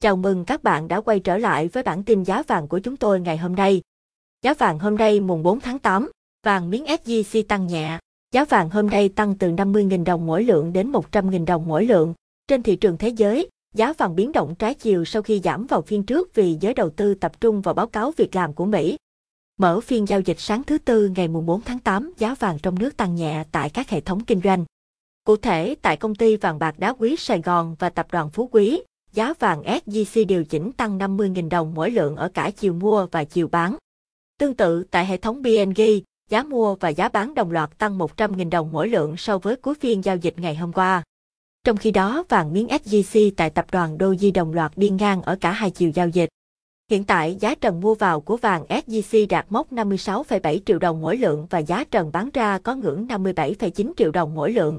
Chào mừng các bạn đã quay trở lại với bản tin giá vàng của chúng tôi ngày hôm nay. Giá vàng hôm nay mùng 4 tháng 8, vàng miếng SJC tăng nhẹ. Giá vàng hôm nay tăng từ 50.000 đồng mỗi lượng đến 100.000 đồng mỗi lượng. Trên thị trường thế giới, giá vàng biến động trái chiều sau khi giảm vào phiên trước vì giới đầu tư tập trung vào báo cáo việc làm của Mỹ. Mở phiên giao dịch sáng thứ Tư ngày mùng 4 tháng 8, giá vàng trong nước tăng nhẹ tại các hệ thống kinh doanh. Cụ thể, tại công ty vàng bạc đá quý Sài Gòn và tập đoàn Phú Quý, giá vàng SJC điều chỉnh tăng 50.000 đồng mỗi lượng ở cả chiều mua và chiều bán. Tương tự tại hệ thống BNG, giá mua và giá bán đồng loạt tăng 100.000 đồng mỗi lượng so với cuối phiên giao dịch ngày hôm qua. Trong khi đó, vàng miếng SJC tại tập đoàn Doji đồng loạt đi ngang ở cả hai chiều giao dịch. Hiện tại, giá trần mua vào của vàng SJC đạt mốc 56,7 triệu đồng mỗi lượng và giá trần bán ra có ngưỡng 57,9 triệu đồng mỗi lượng.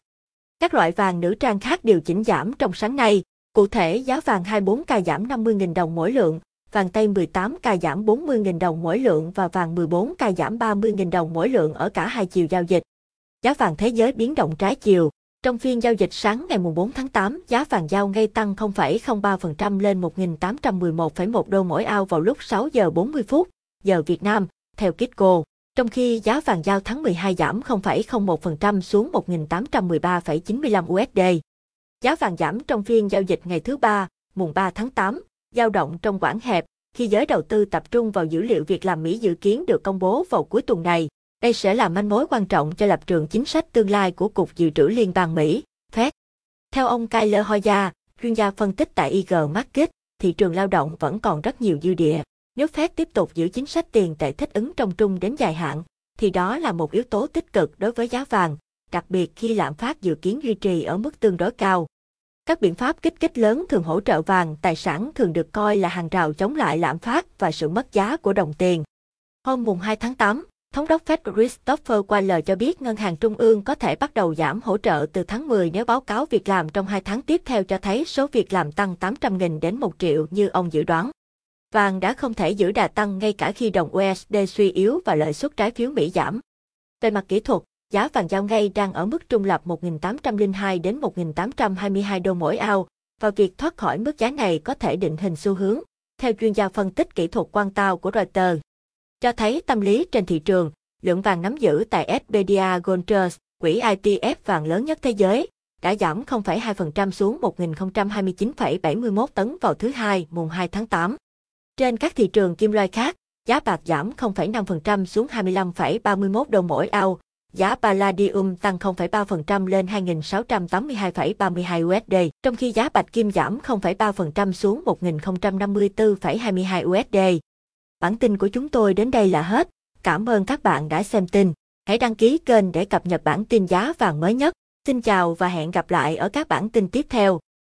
Các loại vàng nữ trang khác điều chỉnh giảm trong sáng nay, Cụ thể, giá vàng 24K giảm 50.000 đồng mỗi lượng, vàng tây 18K giảm 40.000 đồng mỗi lượng và vàng 14K giảm 30.000 đồng mỗi lượng ở cả hai chiều giao dịch. Giá vàng thế giới biến động trái chiều. Trong phiên giao dịch sáng ngày 4 tháng 8, giá vàng giao ngay tăng 0,03% lên 1.811,1 đô mỗi ao vào lúc 6 giờ 40 phút, giờ Việt Nam, theo Kitco. Trong khi giá vàng giao tháng 12 giảm 0,01% xuống 1.813,95 USD. Giá vàng giảm trong phiên giao dịch ngày thứ ba, mùng 3 tháng 8, dao động trong quãng hẹp, khi giới đầu tư tập trung vào dữ liệu việc làm Mỹ dự kiến được công bố vào cuối tuần này. Đây sẽ là manh mối quan trọng cho lập trường chính sách tương lai của Cục Dự trữ Liên bang Mỹ, Fed. Theo ông Kyler Hoya, chuyên gia phân tích tại IG Market, thị trường lao động vẫn còn rất nhiều dư địa. Nếu Fed tiếp tục giữ chính sách tiền tệ thích ứng trong trung đến dài hạn, thì đó là một yếu tố tích cực đối với giá vàng, đặc biệt khi lạm phát dự kiến duy trì ở mức tương đối cao. Các biện pháp kích thích lớn thường hỗ trợ vàng tài sản thường được coi là hàng rào chống lại lạm phát và sự mất giá của đồng tiền. Hôm mùng 2 tháng 8, Thống đốc Fed Christopher Waller cho biết ngân hàng trung ương có thể bắt đầu giảm hỗ trợ từ tháng 10 nếu báo cáo việc làm trong hai tháng tiếp theo cho thấy số việc làm tăng 800.000 đến 1 triệu như ông dự đoán. Vàng đã không thể giữ đà tăng ngay cả khi đồng USD suy yếu và lợi suất trái phiếu Mỹ giảm. Về mặt kỹ thuật, Giá vàng giao ngay đang ở mức trung lập 1.802 đến 1.822 đô mỗi ao, và việc thoát khỏi mức giá này có thể định hình xu hướng, theo chuyên gia phân tích kỹ thuật quan tao của Reuters. Cho thấy tâm lý trên thị trường, lượng vàng nắm giữ tại SPDR Gold Trust, quỹ ITF vàng lớn nhất thế giới, đã giảm 0,2% xuống 1.029,71 tấn vào thứ Hai, mùng 2 tháng 8. Trên các thị trường kim loại khác, giá bạc giảm 0,5% xuống 25,31 đô mỗi ao, Giá Palladium tăng 0,3% lên 2.682,32 USD, trong khi giá bạch kim giảm 0,3% xuống 1.054,22 USD. Bản tin của chúng tôi đến đây là hết. Cảm ơn các bạn đã xem tin. Hãy đăng ký kênh để cập nhật bản tin giá vàng mới nhất. Xin chào và hẹn gặp lại ở các bản tin tiếp theo.